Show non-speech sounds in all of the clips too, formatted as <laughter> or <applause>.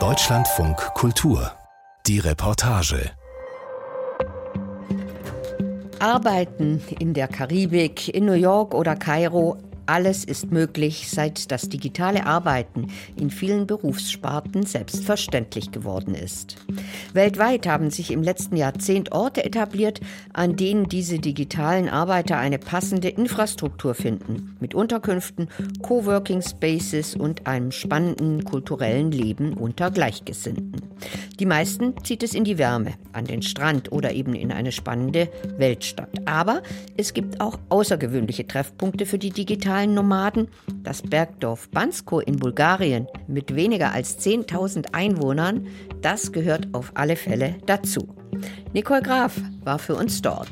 Deutschlandfunk Kultur. Die Reportage. Arbeiten in der Karibik, in New York oder Kairo, alles ist möglich, seit das digitale Arbeiten in vielen Berufssparten selbstverständlich geworden ist. Weltweit haben sich im letzten Jahrzehnt Orte etabliert, an denen diese digitalen Arbeiter eine passende Infrastruktur finden, mit Unterkünften, Coworking Spaces und einem spannenden kulturellen Leben unter Gleichgesinnten. Die meisten zieht es in die Wärme, an den Strand oder eben in eine spannende Weltstadt. Aber es gibt auch außergewöhnliche Treffpunkte für die digitalen Nomaden. Das Bergdorf Bansko in Bulgarien mit weniger als 10.000 Einwohnern, das gehört auf alle Fälle dazu. Nicole Graf war für uns dort.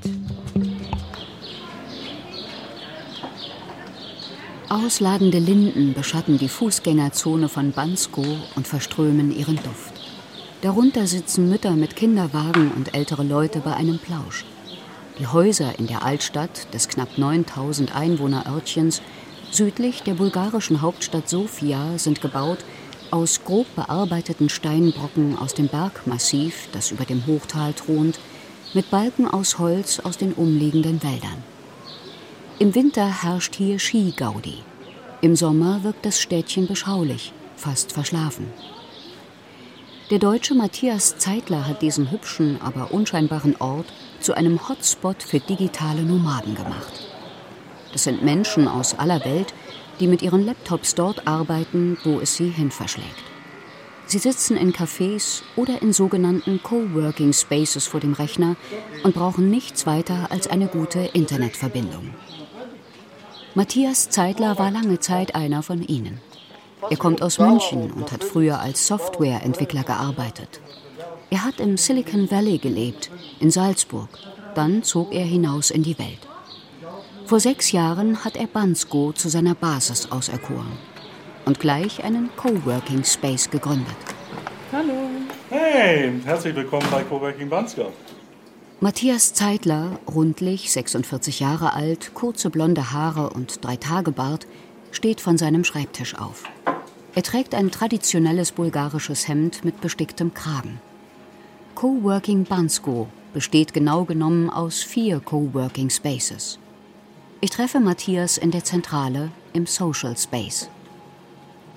Ausladende Linden beschatten die Fußgängerzone von Bansko und verströmen ihren Duft. Darunter sitzen Mütter mit Kinderwagen und ältere Leute bei einem Plausch. Die Häuser in der Altstadt des knapp 9000 Einwohnerörtchens südlich der bulgarischen Hauptstadt Sofia sind gebaut aus grob bearbeiteten Steinbrocken aus dem Bergmassiv, das über dem Hochtal thront, mit Balken aus Holz aus den umliegenden Wäldern. Im Winter herrscht hier Skigaudi. Im Sommer wirkt das Städtchen beschaulich, fast verschlafen. Der Deutsche Matthias Zeitler hat diesen hübschen, aber unscheinbaren Ort zu einem Hotspot für digitale Nomaden gemacht. Das sind Menschen aus aller Welt, die mit ihren Laptops dort arbeiten, wo es sie hin verschlägt. Sie sitzen in Cafés oder in sogenannten Coworking Spaces vor dem Rechner und brauchen nichts weiter als eine gute Internetverbindung. Matthias Zeitler war lange Zeit einer von ihnen. Er kommt aus München und hat früher als Softwareentwickler gearbeitet. Er hat im Silicon Valley gelebt, in Salzburg. Dann zog er hinaus in die Welt. Vor sechs Jahren hat er Bansko zu seiner Basis auserkoren und gleich einen Coworking Space gegründet. Hallo. Hey, herzlich willkommen bei Coworking Bansko. Matthias Zeitler, rundlich, 46 Jahre alt, kurze blonde Haare und drei Tage Bart, steht von seinem Schreibtisch auf. Er trägt ein traditionelles bulgarisches Hemd mit besticktem Kragen. Coworking Bansko besteht genau genommen aus vier Coworking Spaces. Ich treffe Matthias in der Zentrale im Social Space.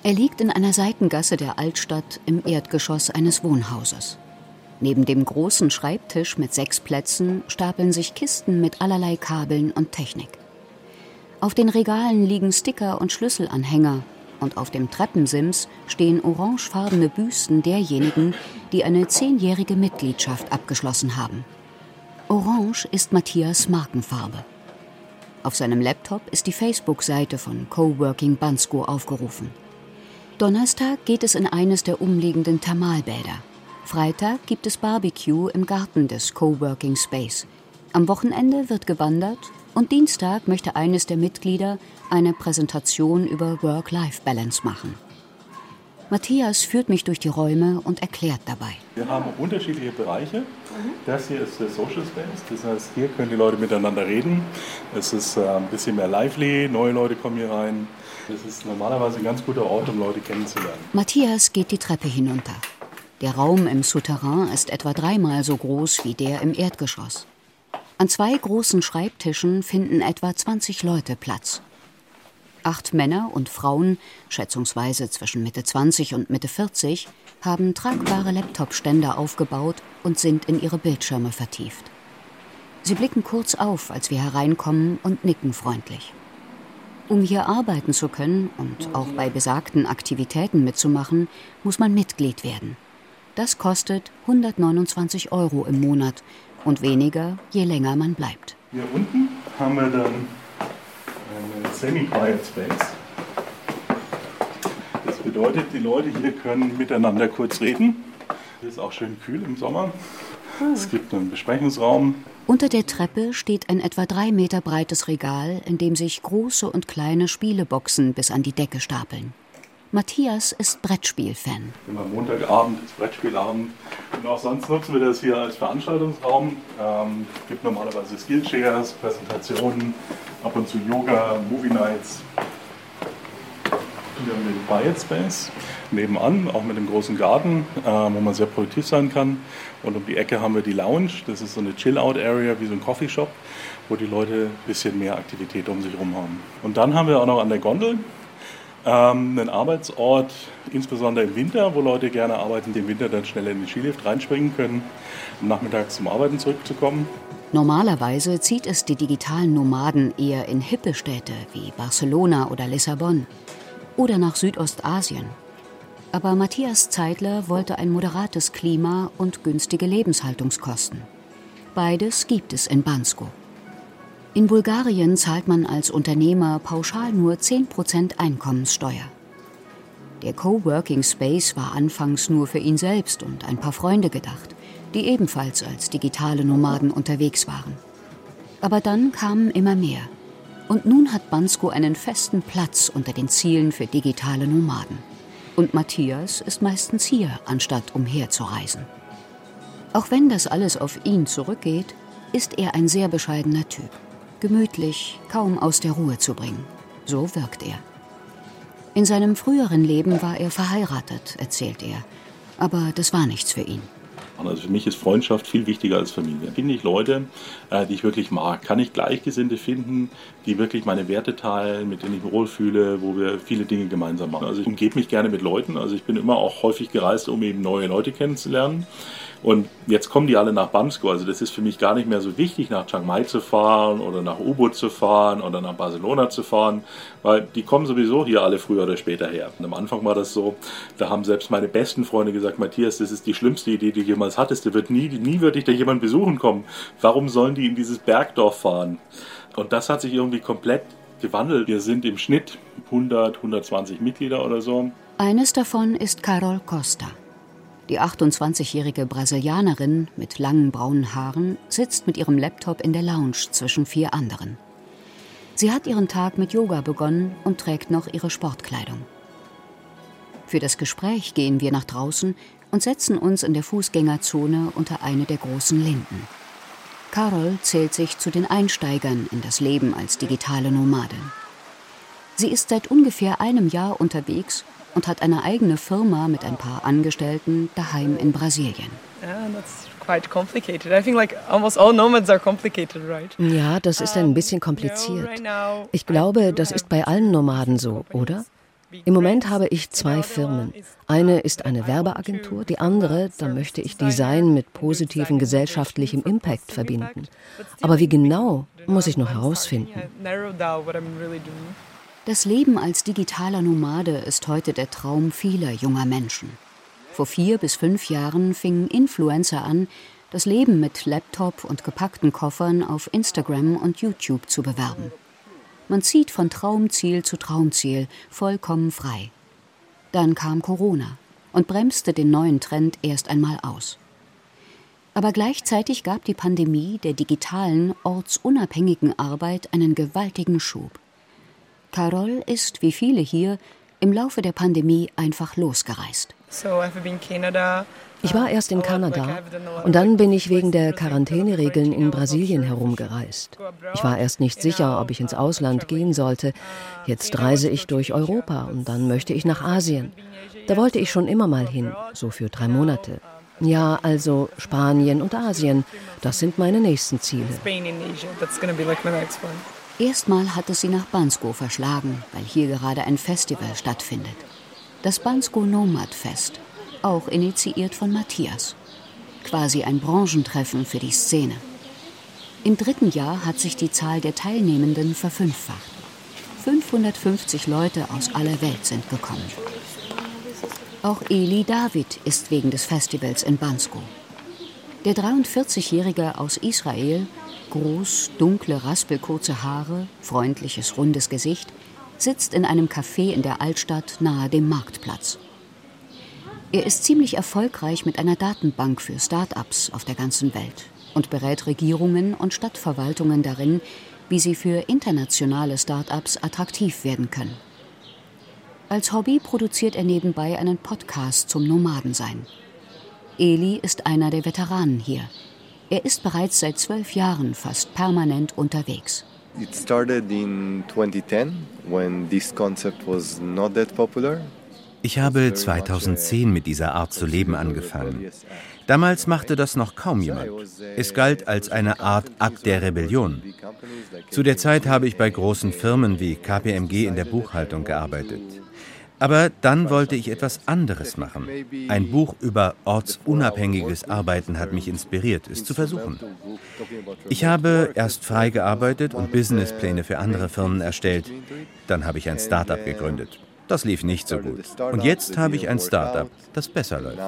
Er liegt in einer Seitengasse der Altstadt im Erdgeschoss eines Wohnhauses. Neben dem großen Schreibtisch mit sechs Plätzen stapeln sich Kisten mit allerlei Kabeln und Technik. Auf den Regalen liegen Sticker und Schlüsselanhänger und auf dem Treppensims stehen orangefarbene Büsten derjenigen, die eine zehnjährige Mitgliedschaft abgeschlossen haben. Orange ist Matthias Markenfarbe. Auf seinem Laptop ist die Facebook-Seite von Coworking Bansko aufgerufen. Donnerstag geht es in eines der umliegenden Thermalbäder. Freitag gibt es Barbecue im Garten des Coworking Space. Am Wochenende wird gewandert und Dienstag möchte eines der Mitglieder eine Präsentation über Work-Life-Balance machen. Matthias führt mich durch die Räume und erklärt dabei. Wir haben unterschiedliche Bereiche. Das hier ist der Social Space, das heißt, hier können die Leute miteinander reden. Es ist äh, ein bisschen mehr lively, neue Leute kommen hier rein. Es ist normalerweise ein ganz guter Ort, um Leute kennenzulernen. Matthias geht die Treppe hinunter. Der Raum im Souterrain ist etwa dreimal so groß wie der im Erdgeschoss. An zwei großen Schreibtischen finden etwa 20 Leute Platz. Acht Männer und Frauen, schätzungsweise zwischen Mitte 20 und Mitte 40, haben tragbare Laptop-Ständer aufgebaut und sind in ihre Bildschirme vertieft. Sie blicken kurz auf, als wir hereinkommen und nicken freundlich. Um hier arbeiten zu können und auch bei besagten Aktivitäten mitzumachen, muss man Mitglied werden. Das kostet 129 Euro im Monat und weniger, je länger man bleibt. Hier unten haben wir dann eine Semi-Quiet Space. Das bedeutet, die Leute hier können miteinander kurz reden. Es ist auch schön kühl im Sommer. Es gibt einen Besprechungsraum. Unter der Treppe steht ein etwa drei Meter breites Regal, in dem sich große und kleine Spieleboxen bis an die Decke stapeln. Matthias ist Brettspiel-Fan. Immer Montagabend ist Brettspielabend. Und auch sonst nutzen wir das hier als Veranstaltungsraum. Ähm, es gibt normalerweise Skillshares, Präsentationen, ab und zu Yoga, Movie Nights. wir haben den Quiet Space nebenan, auch mit einem großen Garten, äh, wo man sehr produktiv sein kann. Und um die Ecke haben wir die Lounge, das ist so eine Chill-Out-Area wie so ein Coffeeshop, wo die Leute ein bisschen mehr Aktivität um sich herum haben. Und dann haben wir auch noch an der Gondel ähm, einen Arbeitsort, insbesondere im Winter, wo Leute gerne arbeiten, im Winter dann schneller in den Skilift reinspringen können, um nachmittags zum Arbeiten zurückzukommen. Normalerweise zieht es die digitalen Nomaden eher in hippe Städte wie Barcelona oder Lissabon oder nach Südostasien. Aber Matthias Zeitler wollte ein moderates Klima und günstige Lebenshaltungskosten. Beides gibt es in Bansko. In Bulgarien zahlt man als Unternehmer pauschal nur 10% Einkommenssteuer. Der Coworking Space war anfangs nur für ihn selbst und ein paar Freunde gedacht, die ebenfalls als digitale Nomaden unterwegs waren. Aber dann kamen immer mehr. Und nun hat Bansko einen festen Platz unter den Zielen für digitale Nomaden. Und Matthias ist meistens hier, anstatt umherzureisen. Auch wenn das alles auf ihn zurückgeht, ist er ein sehr bescheidener Typ gemütlich, kaum aus der Ruhe zu bringen. So wirkt er. In seinem früheren Leben war er verheiratet, erzählt er. Aber das war nichts für ihn. Also für mich ist Freundschaft viel wichtiger als Familie. Finde ich Leute, äh, die ich wirklich mag. Kann ich Gleichgesinnte finden, die wirklich meine Werte teilen, mit denen ich mich wohlfühle, wo wir viele Dinge gemeinsam machen. Also ich umgebe mich gerne mit Leuten. Also ich bin immer auch häufig gereist, um eben neue Leute kennenzulernen. Und jetzt kommen die alle nach Bamsko. Also das ist für mich gar nicht mehr so wichtig, nach Chiang Mai zu fahren oder nach Ubud zu fahren oder nach Barcelona zu fahren, weil die kommen sowieso hier alle früher oder später her. Und am Anfang war das so, da haben selbst meine besten Freunde gesagt, Matthias, das ist die schlimmste Idee, die du jemals hattest. Da wird nie, nie wird dich da jemand besuchen kommen. Warum sollen die in dieses Bergdorf fahren? Und das hat sich irgendwie komplett gewandelt. Wir sind im Schnitt 100, 120 Mitglieder oder so. Eines davon ist Carol Costa. Die 28-jährige Brasilianerin mit langen braunen Haaren sitzt mit ihrem Laptop in der Lounge zwischen vier anderen. Sie hat ihren Tag mit Yoga begonnen und trägt noch ihre Sportkleidung. Für das Gespräch gehen wir nach draußen und setzen uns in der Fußgängerzone unter eine der großen Linden. Carol zählt sich zu den Einsteigern in das Leben als digitale Nomadin. Sie ist seit ungefähr einem Jahr unterwegs und hat eine eigene Firma mit ein paar Angestellten daheim in Brasilien. Ja, das ist ein bisschen kompliziert. Ich glaube, das ist bei allen Nomaden so, oder? Im Moment habe ich zwei Firmen. Eine ist eine Werbeagentur, die andere, da möchte ich Design mit positivem gesellschaftlichem Impact verbinden. Aber wie genau, muss ich noch herausfinden. Das Leben als digitaler Nomade ist heute der Traum vieler junger Menschen. Vor vier bis fünf Jahren fingen Influencer an, das Leben mit Laptop und gepackten Koffern auf Instagram und YouTube zu bewerben. Man zieht von Traumziel zu Traumziel, vollkommen frei. Dann kam Corona und bremste den neuen Trend erst einmal aus. Aber gleichzeitig gab die Pandemie der digitalen, ortsunabhängigen Arbeit einen gewaltigen Schub. Carol ist, wie viele hier, im Laufe der Pandemie einfach losgereist. Ich war erst in Kanada und dann bin ich wegen der Quarantäneregeln in Brasilien herumgereist. Ich war erst nicht sicher, ob ich ins Ausland gehen sollte. Jetzt reise ich durch Europa und dann möchte ich nach Asien. Da wollte ich schon immer mal hin, so für drei Monate. Ja, also Spanien und Asien, das sind meine nächsten Ziele. Erstmal hat es sie nach Bansko verschlagen, weil hier gerade ein Festival stattfindet. Das Bansko Nomad Fest, auch initiiert von Matthias. Quasi ein Branchentreffen für die Szene. Im dritten Jahr hat sich die Zahl der Teilnehmenden verfünffacht. 550 Leute aus aller Welt sind gekommen. Auch Eli David ist wegen des Festivals in Bansko. Der 43-Jährige aus Israel Groß, dunkle, raspelkurze Haare, freundliches, rundes Gesicht, sitzt in einem Café in der Altstadt nahe dem Marktplatz. Er ist ziemlich erfolgreich mit einer Datenbank für Start-ups auf der ganzen Welt und berät Regierungen und Stadtverwaltungen darin, wie sie für internationale Start-ups attraktiv werden können. Als Hobby produziert er nebenbei einen Podcast zum Nomadensein. Eli ist einer der Veteranen hier – er ist bereits seit zwölf Jahren fast permanent unterwegs. It started in 2010 when this concept was not that popular. Ich habe 2010 mit dieser Art zu leben angefangen. Damals machte das noch kaum jemand. Es galt als eine Art Akt der Rebellion. Zu der Zeit habe ich bei großen Firmen wie KPMG in der Buchhaltung gearbeitet. Aber dann wollte ich etwas anderes machen. Ein Buch über ortsunabhängiges Arbeiten hat mich inspiriert, es zu versuchen. Ich habe erst frei gearbeitet und Businesspläne für andere Firmen erstellt. Dann habe ich ein Startup gegründet. Das lief nicht so gut. Und jetzt habe ich ein Startup, das besser läuft.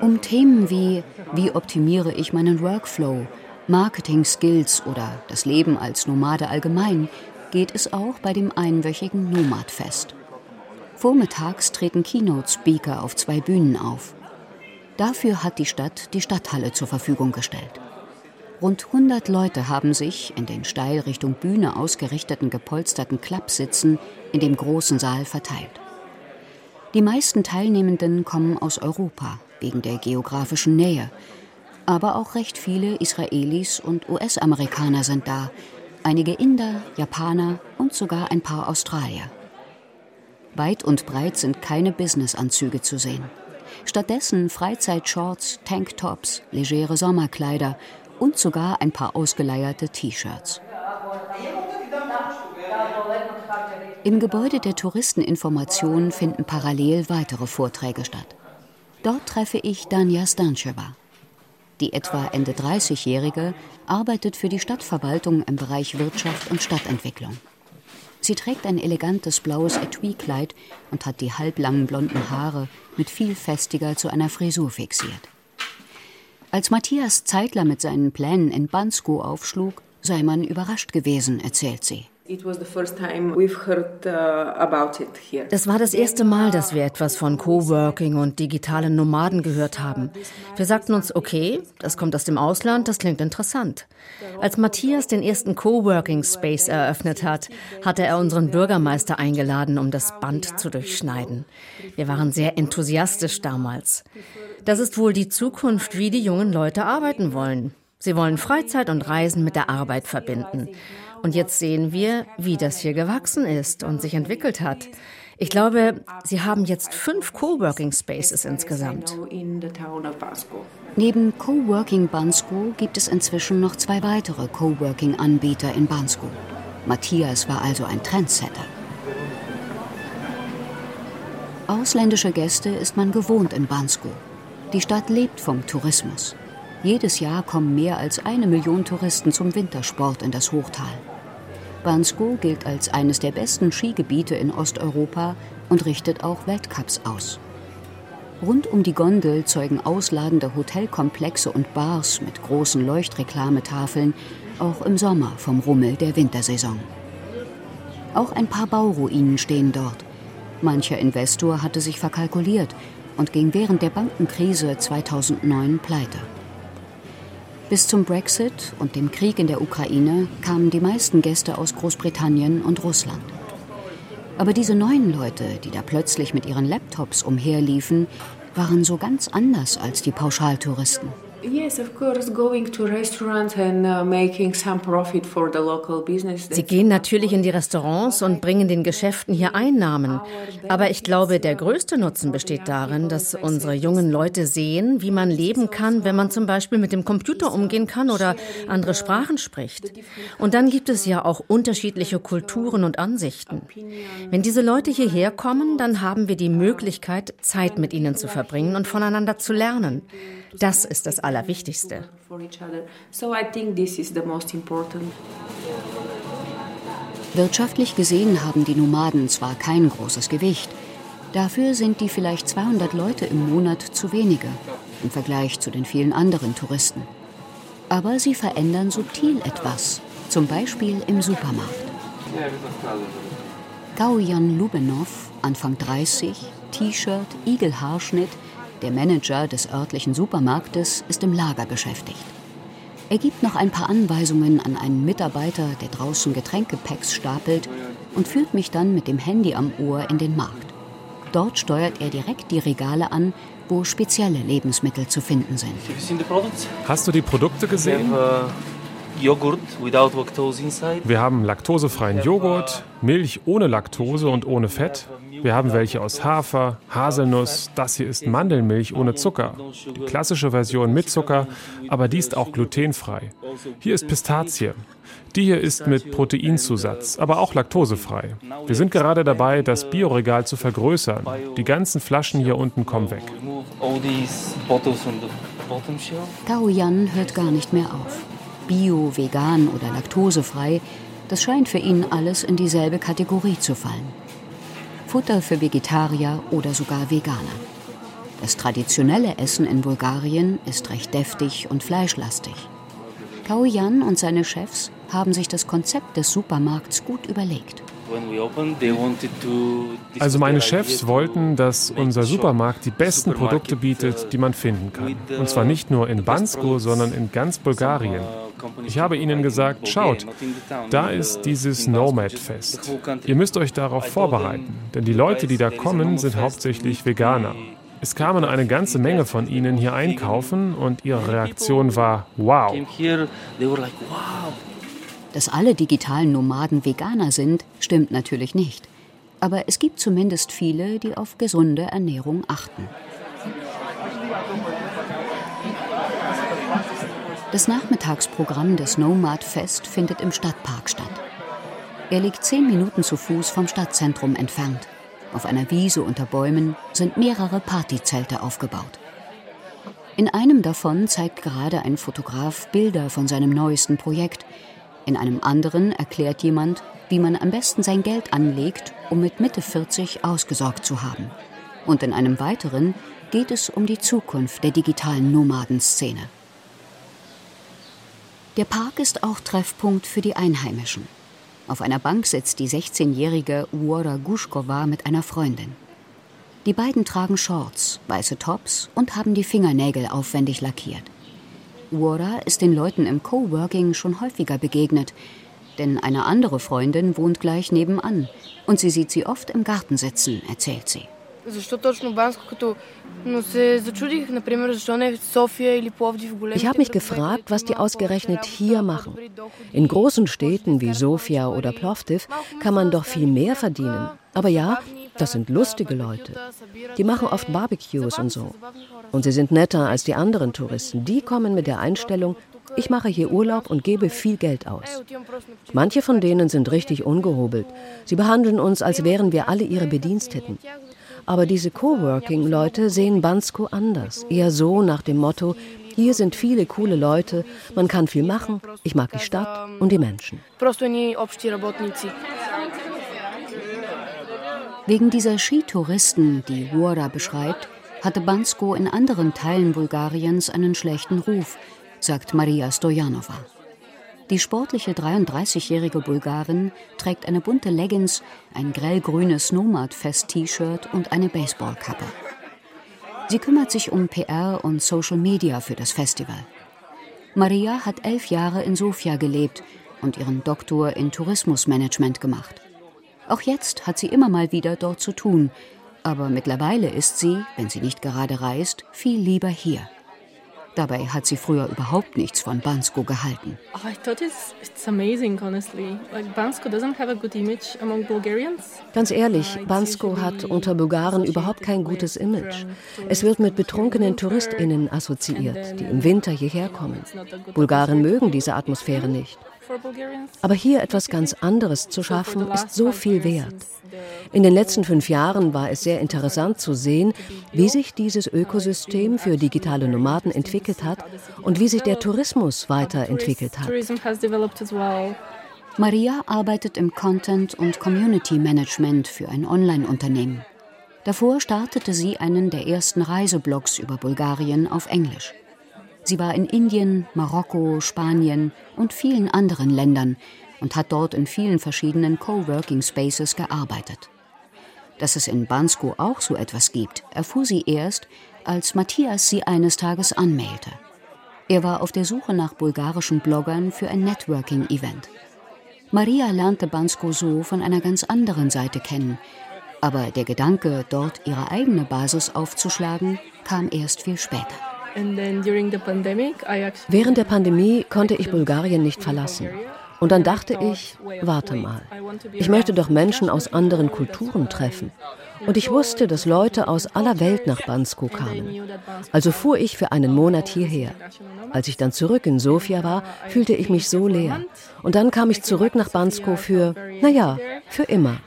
Um Themen wie wie optimiere ich meinen Workflow, Marketing-Skills oder das Leben als Nomade allgemein geht es auch bei dem einwöchigen Nomad-Fest. Vormittags treten Keynote-Speaker auf zwei Bühnen auf. Dafür hat die Stadt die Stadthalle zur Verfügung gestellt. Rund 100 Leute haben sich in den steil Richtung Bühne ausgerichteten gepolsterten Klappsitzen in dem großen Saal verteilt. Die meisten Teilnehmenden kommen aus Europa wegen der geografischen Nähe, aber auch recht viele Israelis und US-Amerikaner sind da, einige Inder, Japaner und sogar ein paar Australier. Weit und breit sind keine Businessanzüge zu sehen. Stattdessen Freizeitshorts, Tanktops, legere Sommerkleider und sogar ein paar ausgeleierte T-Shirts. Im Gebäude der Touristeninformation finden parallel weitere Vorträge statt. Dort treffe ich Danja Stancheva. Die etwa Ende 30-Jährige arbeitet für die Stadtverwaltung im Bereich Wirtschaft und Stadtentwicklung. Sie trägt ein elegantes blaues Etui-Kleid und hat die halblangen blonden Haare mit viel festiger zu einer Frisur fixiert. Als Matthias Zeitler mit seinen Plänen in Bansko aufschlug, sei man überrascht gewesen, erzählt sie. Uh, das war das erste Mal, dass wir etwas von Coworking und digitalen Nomaden gehört haben. Wir sagten uns, okay, das kommt aus dem Ausland, das klingt interessant. Als Matthias den ersten Coworking Space eröffnet hat, hatte er unseren Bürgermeister eingeladen, um das Band zu durchschneiden. Wir waren sehr enthusiastisch damals. Das ist wohl die Zukunft, wie die jungen Leute arbeiten wollen. Sie wollen Freizeit und Reisen mit der Arbeit verbinden. Und jetzt sehen wir, wie das hier gewachsen ist und sich entwickelt hat. Ich glaube, sie haben jetzt fünf Coworking Spaces insgesamt. Neben Coworking Bansko gibt es inzwischen noch zwei weitere Coworking-Anbieter in Bansko. Matthias war also ein Trendsetter. Ausländische Gäste ist man gewohnt in Bansko. Die Stadt lebt vom Tourismus. Jedes Jahr kommen mehr als eine Million Touristen zum Wintersport in das Hochtal. Bansko gilt als eines der besten Skigebiete in Osteuropa und richtet auch Weltcups aus. Rund um die Gondel zeugen ausladende Hotelkomplexe und Bars mit großen Leuchtreklametafeln auch im Sommer vom Rummel der Wintersaison. Auch ein paar Bauruinen stehen dort. Mancher Investor hatte sich verkalkuliert und ging während der Bankenkrise 2009 pleite. Bis zum Brexit und dem Krieg in der Ukraine kamen die meisten Gäste aus Großbritannien und Russland. Aber diese neuen Leute, die da plötzlich mit ihren Laptops umherliefen, waren so ganz anders als die Pauschaltouristen. Sie gehen natürlich in die Restaurants und bringen den Geschäften hier Einnahmen. Aber ich glaube, der größte Nutzen besteht darin, dass unsere jungen Leute sehen, wie man leben kann, wenn man zum Beispiel mit dem Computer umgehen kann oder andere Sprachen spricht. Und dann gibt es ja auch unterschiedliche Kulturen und Ansichten. Wenn diese Leute hierher kommen, dann haben wir die Möglichkeit, Zeit mit ihnen zu verbringen und voneinander zu lernen. Das ist das Allerwichtigste. Wirtschaftlich gesehen haben die Nomaden zwar kein großes Gewicht, dafür sind die vielleicht 200 Leute im Monat zu wenige im Vergleich zu den vielen anderen Touristen. Aber sie verändern subtil etwas, zum Beispiel im Supermarkt. Gaujan Lubenov, Anfang 30, T-Shirt, Igelhaarschnitt, der Manager des örtlichen Supermarktes ist im Lager beschäftigt. Er gibt noch ein paar Anweisungen an einen Mitarbeiter, der draußen Getränkepacks stapelt, und führt mich dann mit dem Handy am Ohr in den Markt. Dort steuert er direkt die Regale an wo spezielle Lebensmittel zu finden sind. Hast du die Produkte gesehen? Wir haben laktosefreien Joghurt, Milch ohne Laktose und ohne Fett. Wir haben welche aus Hafer, Haselnuss. Das hier ist Mandelmilch ohne Zucker. Die klassische Version mit Zucker, aber die ist auch glutenfrei. Hier ist Pistazie. Die hier ist mit Proteinzusatz, aber auch laktosefrei. Wir sind gerade dabei, das Bioregal zu vergrößern. Die ganzen Flaschen hier unten kommen weg. Tao Yan hört gar nicht mehr auf bio, vegan oder laktosefrei, das scheint für ihn alles in dieselbe Kategorie zu fallen. Futter für Vegetarier oder sogar Veganer. Das traditionelle Essen in Bulgarien ist recht deftig und fleischlastig. Kaujan und seine Chefs haben sich das Konzept des Supermarkts gut überlegt. Also meine Chefs wollten, dass unser Supermarkt die besten Produkte bietet, die man finden kann. Und zwar nicht nur in Bansko, sondern in ganz Bulgarien. Ich habe ihnen gesagt, schaut, da ist dieses Nomad-Fest. Ihr müsst euch darauf vorbereiten, denn die Leute, die da kommen, sind hauptsächlich Veganer. Es kamen eine ganze Menge von ihnen hier einkaufen und ihre Reaktion war, wow. Dass alle digitalen Nomaden Veganer sind, stimmt natürlich nicht. Aber es gibt zumindest viele, die auf gesunde Ernährung achten. Das Nachmittagsprogramm des Nomad Fest findet im Stadtpark statt. Er liegt zehn Minuten zu Fuß vom Stadtzentrum entfernt. Auf einer Wiese unter Bäumen sind mehrere Partyzelte aufgebaut. In einem davon zeigt gerade ein Fotograf Bilder von seinem neuesten Projekt. In einem anderen erklärt jemand, wie man am besten sein Geld anlegt, um mit Mitte 40 ausgesorgt zu haben. Und in einem weiteren geht es um die Zukunft der digitalen Nomadenszene. Der Park ist auch Treffpunkt für die Einheimischen. Auf einer Bank sitzt die 16-jährige Uora Guschkova mit einer Freundin. Die beiden tragen Shorts, weiße Tops und haben die Fingernägel aufwendig lackiert. Uora ist den Leuten im Coworking schon häufiger begegnet, denn eine andere Freundin wohnt gleich nebenan und sie sieht sie oft im Garten sitzen, erzählt sie. Ich habe mich gefragt, was die ausgerechnet hier machen. In großen Städten wie Sofia oder Plovdiv kann man doch viel mehr verdienen. Aber ja, das sind lustige Leute. Die machen oft Barbecues und so. Und sie sind netter als die anderen Touristen. Die kommen mit der Einstellung, ich mache hier Urlaub und gebe viel Geld aus. Manche von denen sind richtig ungehobelt. Sie behandeln uns, als wären wir alle ihre Bediensteten. Aber diese Coworking-Leute sehen Bansko anders. Eher so nach dem Motto, hier sind viele coole Leute, man kann viel machen, ich mag die Stadt und die Menschen. Wegen dieser Skitouristen, die Wora beschreibt, hatte Bansko in anderen Teilen Bulgariens einen schlechten Ruf, sagt Maria Stojanova. Die sportliche 33-jährige Bulgarin trägt eine bunte Leggings, ein grellgrünes Nomad-Fest-T-Shirt und eine Baseballkappe. Sie kümmert sich um PR und Social Media für das Festival. Maria hat elf Jahre in Sofia gelebt und ihren Doktor in Tourismusmanagement gemacht. Auch jetzt hat sie immer mal wieder dort zu tun, aber mittlerweile ist sie, wenn sie nicht gerade reist, viel lieber hier. Dabei hat sie früher überhaupt nichts von Bansko gehalten. Oh, Ganz ehrlich, Bansko hat unter Bulgaren überhaupt kein gutes Image. Es wird mit betrunkenen TouristInnen assoziiert, die im Winter hierher kommen. Bulgaren mögen diese Atmosphäre nicht. Aber hier etwas ganz anderes zu schaffen, ist so viel wert. In den letzten fünf Jahren war es sehr interessant zu sehen, wie sich dieses Ökosystem für digitale Nomaden entwickelt hat und wie sich der Tourismus weiterentwickelt hat. Maria arbeitet im Content- und Community Management für ein Online-Unternehmen. Davor startete sie einen der ersten Reiseblogs über Bulgarien auf Englisch. Sie war in Indien, Marokko, Spanien und vielen anderen Ländern und hat dort in vielen verschiedenen Coworking Spaces gearbeitet. Dass es in Bansko auch so etwas gibt, erfuhr sie erst, als Matthias sie eines Tages anmailte. Er war auf der Suche nach bulgarischen Bloggern für ein Networking-Event. Maria lernte Bansko so von einer ganz anderen Seite kennen. Aber der Gedanke, dort ihre eigene Basis aufzuschlagen, kam erst viel später. Während der Pandemie konnte ich Bulgarien nicht verlassen. Und dann dachte ich, warte mal, ich möchte doch Menschen aus anderen Kulturen treffen. Und ich wusste, dass Leute aus aller Welt nach Bansko kamen. Also fuhr ich für einen Monat hierher. Als ich dann zurück in Sofia war, fühlte ich mich so leer. Und dann kam ich zurück nach Bansko für, naja, für immer.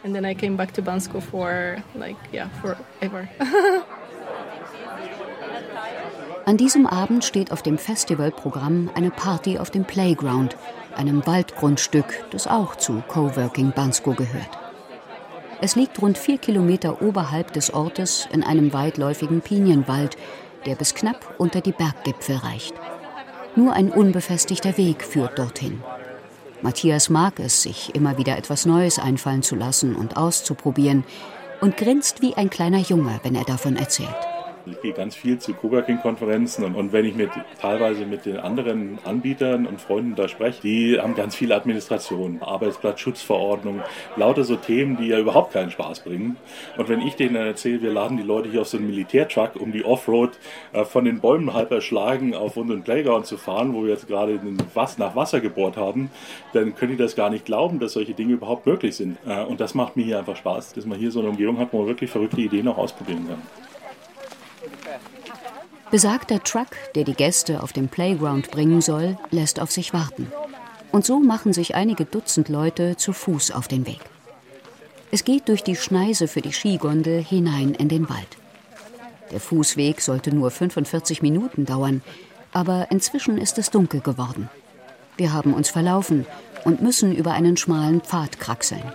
An diesem Abend steht auf dem Festivalprogramm eine Party auf dem Playground, einem Waldgrundstück, das auch zu Coworking Bansko gehört. Es liegt rund vier Kilometer oberhalb des Ortes in einem weitläufigen Pinienwald, der bis knapp unter die Berggipfel reicht. Nur ein unbefestigter Weg führt dorthin. Matthias mag es, sich immer wieder etwas Neues einfallen zu lassen und auszuprobieren und grinst wie ein kleiner Junge, wenn er davon erzählt. Ich gehe ganz viel zu Coworking-Konferenzen und, und, wenn ich mit teilweise mit den anderen Anbietern und Freunden da spreche, die haben ganz viel Administration, Arbeitsplatzschutzverordnung, lauter so Themen, die ja überhaupt keinen Spaß bringen. Und wenn ich denen erzähle, wir laden die Leute hier auf so einen Militärtruck, um die Offroad äh, von den Bäumen halb erschlagen auf unseren Playground zu fahren, wo wir jetzt gerade Was nach Wasser gebohrt haben, dann können die das gar nicht glauben, dass solche Dinge überhaupt möglich sind. Äh, und das macht mir hier einfach Spaß, dass man hier so eine Umgebung hat, wo man wirklich verrückte Ideen auch ausprobieren kann. Besagter Truck, der die Gäste auf den Playground bringen soll, lässt auf sich warten. Und so machen sich einige Dutzend Leute zu Fuß auf den Weg. Es geht durch die Schneise für die Skigondel hinein in den Wald. Der Fußweg sollte nur 45 Minuten dauern, aber inzwischen ist es dunkel geworden. Wir haben uns verlaufen und müssen über einen schmalen Pfad kraxeln.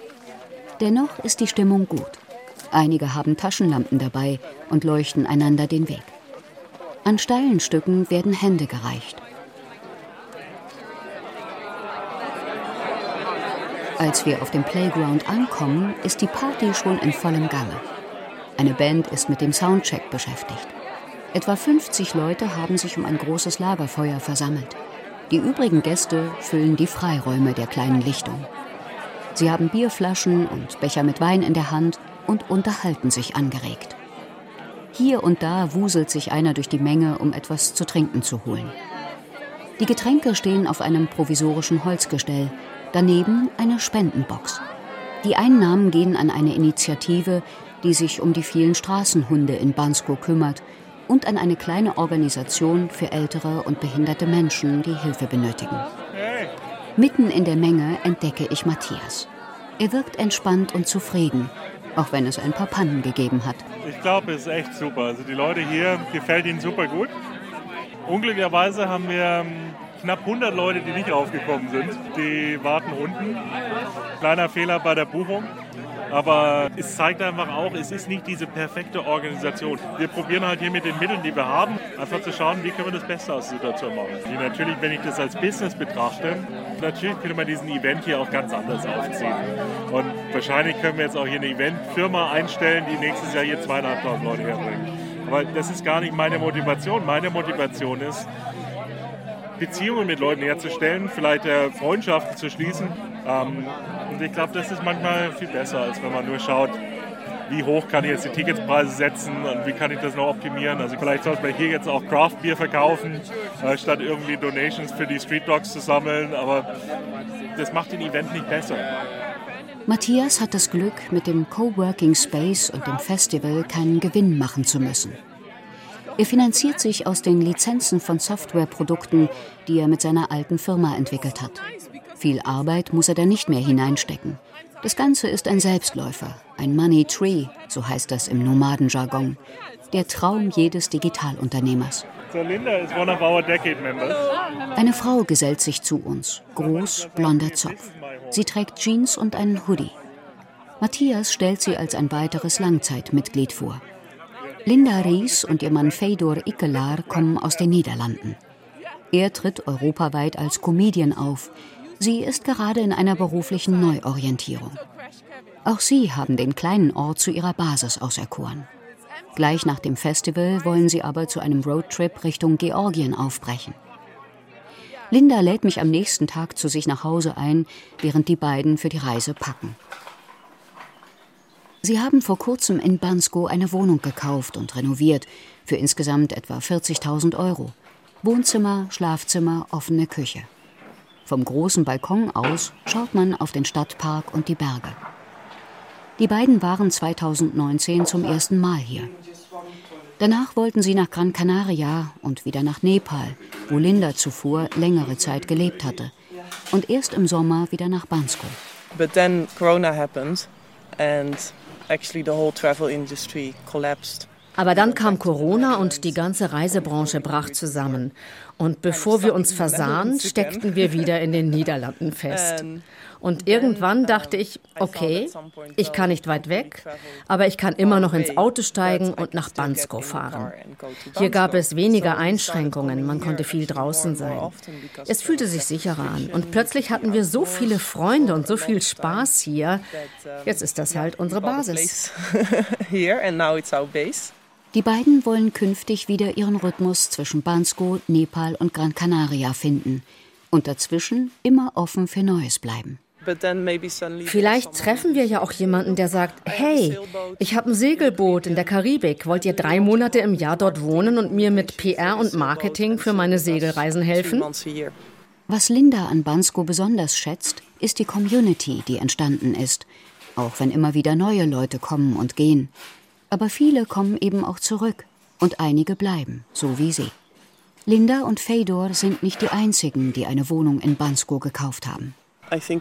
Dennoch ist die Stimmung gut. Einige haben Taschenlampen dabei und leuchten einander den Weg. An steilen Stücken werden Hände gereicht. Als wir auf dem Playground ankommen, ist die Party schon in vollem Gange. Eine Band ist mit dem Soundcheck beschäftigt. Etwa 50 Leute haben sich um ein großes Lagerfeuer versammelt. Die übrigen Gäste füllen die Freiräume der kleinen Lichtung. Sie haben Bierflaschen und Becher mit Wein in der Hand und unterhalten sich angeregt. Hier und da wuselt sich einer durch die Menge, um etwas zu trinken zu holen. Die Getränke stehen auf einem provisorischen Holzgestell, daneben eine Spendenbox. Die Einnahmen gehen an eine Initiative, die sich um die vielen Straßenhunde in Bansko kümmert und an eine kleine Organisation für ältere und behinderte Menschen, die Hilfe benötigen. Mitten in der Menge entdecke ich Matthias. Er wirkt entspannt und zufrieden, auch wenn es ein paar Pannen gegeben hat. Ich glaube, es ist echt super. Also die Leute hier gefällt ihnen super gut. Unglücklicherweise haben wir ähm, knapp 100 Leute, die nicht aufgekommen sind. Die warten unten. Kleiner Fehler bei der Buchung. Aber es zeigt einfach auch, es ist nicht diese perfekte Organisation. Wir probieren halt hier mit den Mitteln, die wir haben, einfach zu schauen, wie können wir das Beste aus der Situation machen. Und natürlich, wenn ich das als Business betrachte, natürlich könnte man diesen Event hier auch ganz anders aufziehen. Und wahrscheinlich können wir jetzt auch hier eine Eventfirma einstellen, die nächstes Jahr hier zweieinhalbtausend Leute herbringt. Aber das ist gar nicht meine Motivation. Meine Motivation ist, Beziehungen mit Leuten herzustellen, vielleicht äh, Freundschaften zu schließen. Ähm, und ich glaube, das ist manchmal viel besser, als wenn man nur schaut, wie hoch kann ich jetzt die Ticketspreise setzen und wie kann ich das noch optimieren. Also vielleicht sollte man hier jetzt auch Craft Beer verkaufen, äh, statt irgendwie Donations für die Street Dogs zu sammeln. Aber das macht den Event nicht besser. Matthias hat das Glück, mit dem Coworking Space und dem Festival keinen Gewinn machen zu müssen. Er finanziert sich aus den Lizenzen von Softwareprodukten, die er mit seiner alten Firma entwickelt hat. Viel Arbeit muss er da nicht mehr hineinstecken. Das Ganze ist ein Selbstläufer, ein Money Tree, so heißt das im Nomadenjargon. Der Traum jedes Digitalunternehmers. So Linda is one of our decade members. Eine Frau gesellt sich zu uns, groß, blonder Zopf. Sie trägt Jeans und einen Hoodie. Matthias stellt sie als ein weiteres Langzeitmitglied vor. Linda Ries und ihr Mann Fedor Ikelar kommen aus den Niederlanden. Er tritt europaweit als Comedian auf. Sie ist gerade in einer beruflichen Neuorientierung. Auch sie haben den kleinen Ort zu ihrer Basis auserkoren. Gleich nach dem Festival wollen sie aber zu einem Roadtrip Richtung Georgien aufbrechen. Linda lädt mich am nächsten Tag zu sich nach Hause ein, während die beiden für die Reise packen. Sie haben vor kurzem in Bansko eine Wohnung gekauft und renoviert für insgesamt etwa 40.000 Euro. Wohnzimmer, Schlafzimmer, offene Küche. Vom großen Balkon aus schaut man auf den Stadtpark und die Berge. Die beiden waren 2019 zum ersten Mal hier. Danach wollten sie nach Gran Canaria und wieder nach Nepal, wo Linda zuvor längere Zeit gelebt hatte. Und erst im Sommer wieder nach Bansko. But then Corona happened and actually the whole travel industry collapsed. Aber dann kam Corona und die ganze Reisebranche brach zusammen. Und bevor wir uns versahen, steckten wir wieder in den Niederlanden <laughs> fest. Und irgendwann dachte ich, okay, ich kann nicht weit weg, aber ich kann immer noch ins Auto steigen und nach Bansko fahren. Hier gab es weniger Einschränkungen, man konnte viel draußen sein. Es fühlte sich sicherer an und plötzlich hatten wir so viele Freunde und so viel Spaß hier. Jetzt ist das halt unsere Basis. <laughs> Die beiden wollen künftig wieder ihren Rhythmus zwischen Bansko, Nepal und Gran Canaria finden und dazwischen immer offen für Neues bleiben. Vielleicht treffen wir ja auch jemanden, der sagt, hey, ich habe ein Segelboot in der Karibik. Wollt ihr drei Monate im Jahr dort wohnen und mir mit PR und Marketing für meine Segelreisen helfen? Was Linda an Bansko besonders schätzt, ist die Community, die entstanden ist, auch wenn immer wieder neue Leute kommen und gehen. Aber viele kommen eben auch zurück und einige bleiben, so wie sie. Linda und Fedor sind nicht die einzigen, die eine Wohnung in Bansko gekauft haben. Also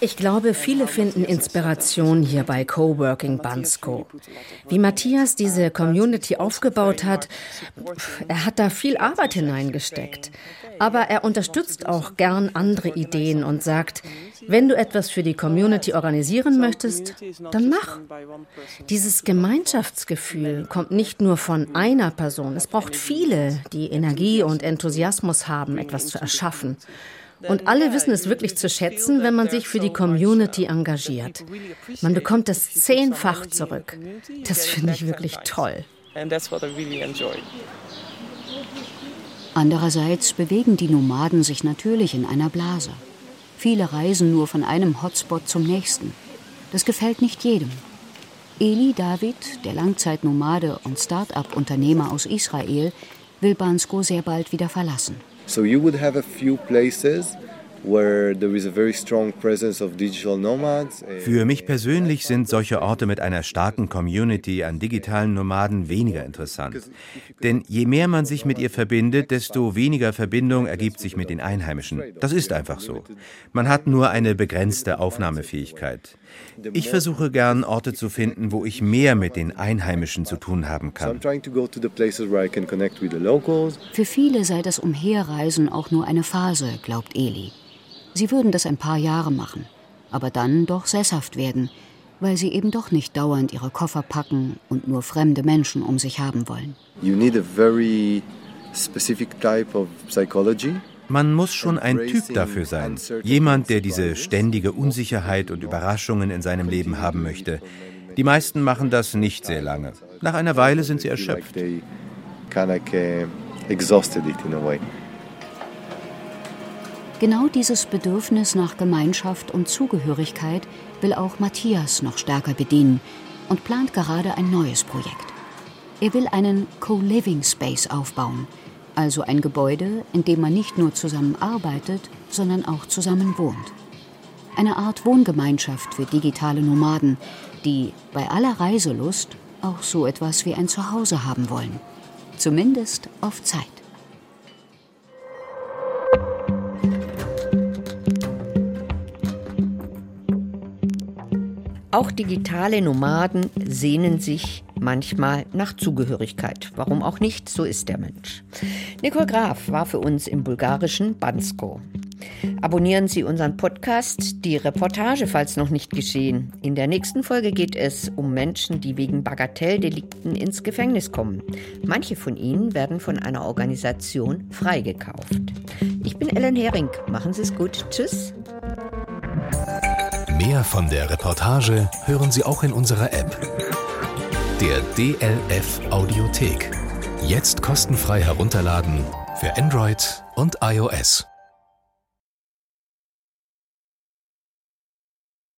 ich glaube, viele finden Inspiration hier bei Coworking Bansko. Wie Matthias diese Community aufgebaut hat, er hat da viel Arbeit hineingesteckt. Aber er unterstützt auch gern andere Ideen und sagt, wenn du etwas für die Community organisieren möchtest, dann mach. Dieses Gemeinschaftsgefühl kommt nicht nur von einer Person. Es braucht viele, die Energie und Enthusiasmus haben, etwas zu erschaffen. Und alle wissen es wirklich zu schätzen, wenn man sich für die Community engagiert. Man bekommt es zehnfach zurück. Das finde ich wirklich toll. Andererseits bewegen die Nomaden sich natürlich in einer Blase. Viele reisen nur von einem Hotspot zum nächsten. Das gefällt nicht jedem. Eli David, der Langzeitnomade und Start-up-Unternehmer aus Israel, will Bansko sehr bald wieder verlassen. So you would have a few places für mich persönlich sind solche Orte mit einer starken Community an digitalen Nomaden weniger interessant. Denn je mehr man sich mit ihr verbindet, desto weniger Verbindung ergibt sich mit den Einheimischen. Das ist einfach so. Man hat nur eine begrenzte Aufnahmefähigkeit. Ich versuche gern Orte zu finden, wo ich mehr mit den Einheimischen zu tun haben kann. Für viele sei das Umherreisen auch nur eine Phase, glaubt Eli. Sie würden das ein paar Jahre machen, aber dann doch sesshaft werden, weil sie eben doch nicht dauernd ihre Koffer packen und nur fremde Menschen um sich haben wollen. You need a very specific type of psychology. Man muss schon ein Typ dafür sein. Jemand, der diese ständige Unsicherheit und Überraschungen in seinem Leben haben möchte. Die meisten machen das nicht sehr lange. Nach einer Weile sind sie erschöpft. Genau dieses Bedürfnis nach Gemeinschaft und Zugehörigkeit will auch Matthias noch stärker bedienen und plant gerade ein neues Projekt. Er will einen Co-Living Space aufbauen, also ein Gebäude, in dem man nicht nur zusammen arbeitet, sondern auch zusammen wohnt. Eine Art Wohngemeinschaft für digitale Nomaden, die bei aller Reiselust auch so etwas wie ein Zuhause haben wollen. Zumindest auf Zeit. Auch digitale Nomaden sehnen sich manchmal nach Zugehörigkeit. Warum auch nicht, so ist der Mensch. Nicole Graf war für uns im bulgarischen Bansko. Abonnieren Sie unseren Podcast, die Reportage, falls noch nicht geschehen. In der nächsten Folge geht es um Menschen, die wegen Bagatelldelikten ins Gefängnis kommen. Manche von ihnen werden von einer Organisation freigekauft. Ich bin Ellen Hering. Machen Sie es gut. Tschüss. Mehr von der Reportage hören Sie auch in unserer App. Der DLF Audiothek. Jetzt kostenfrei herunterladen für Android und iOS.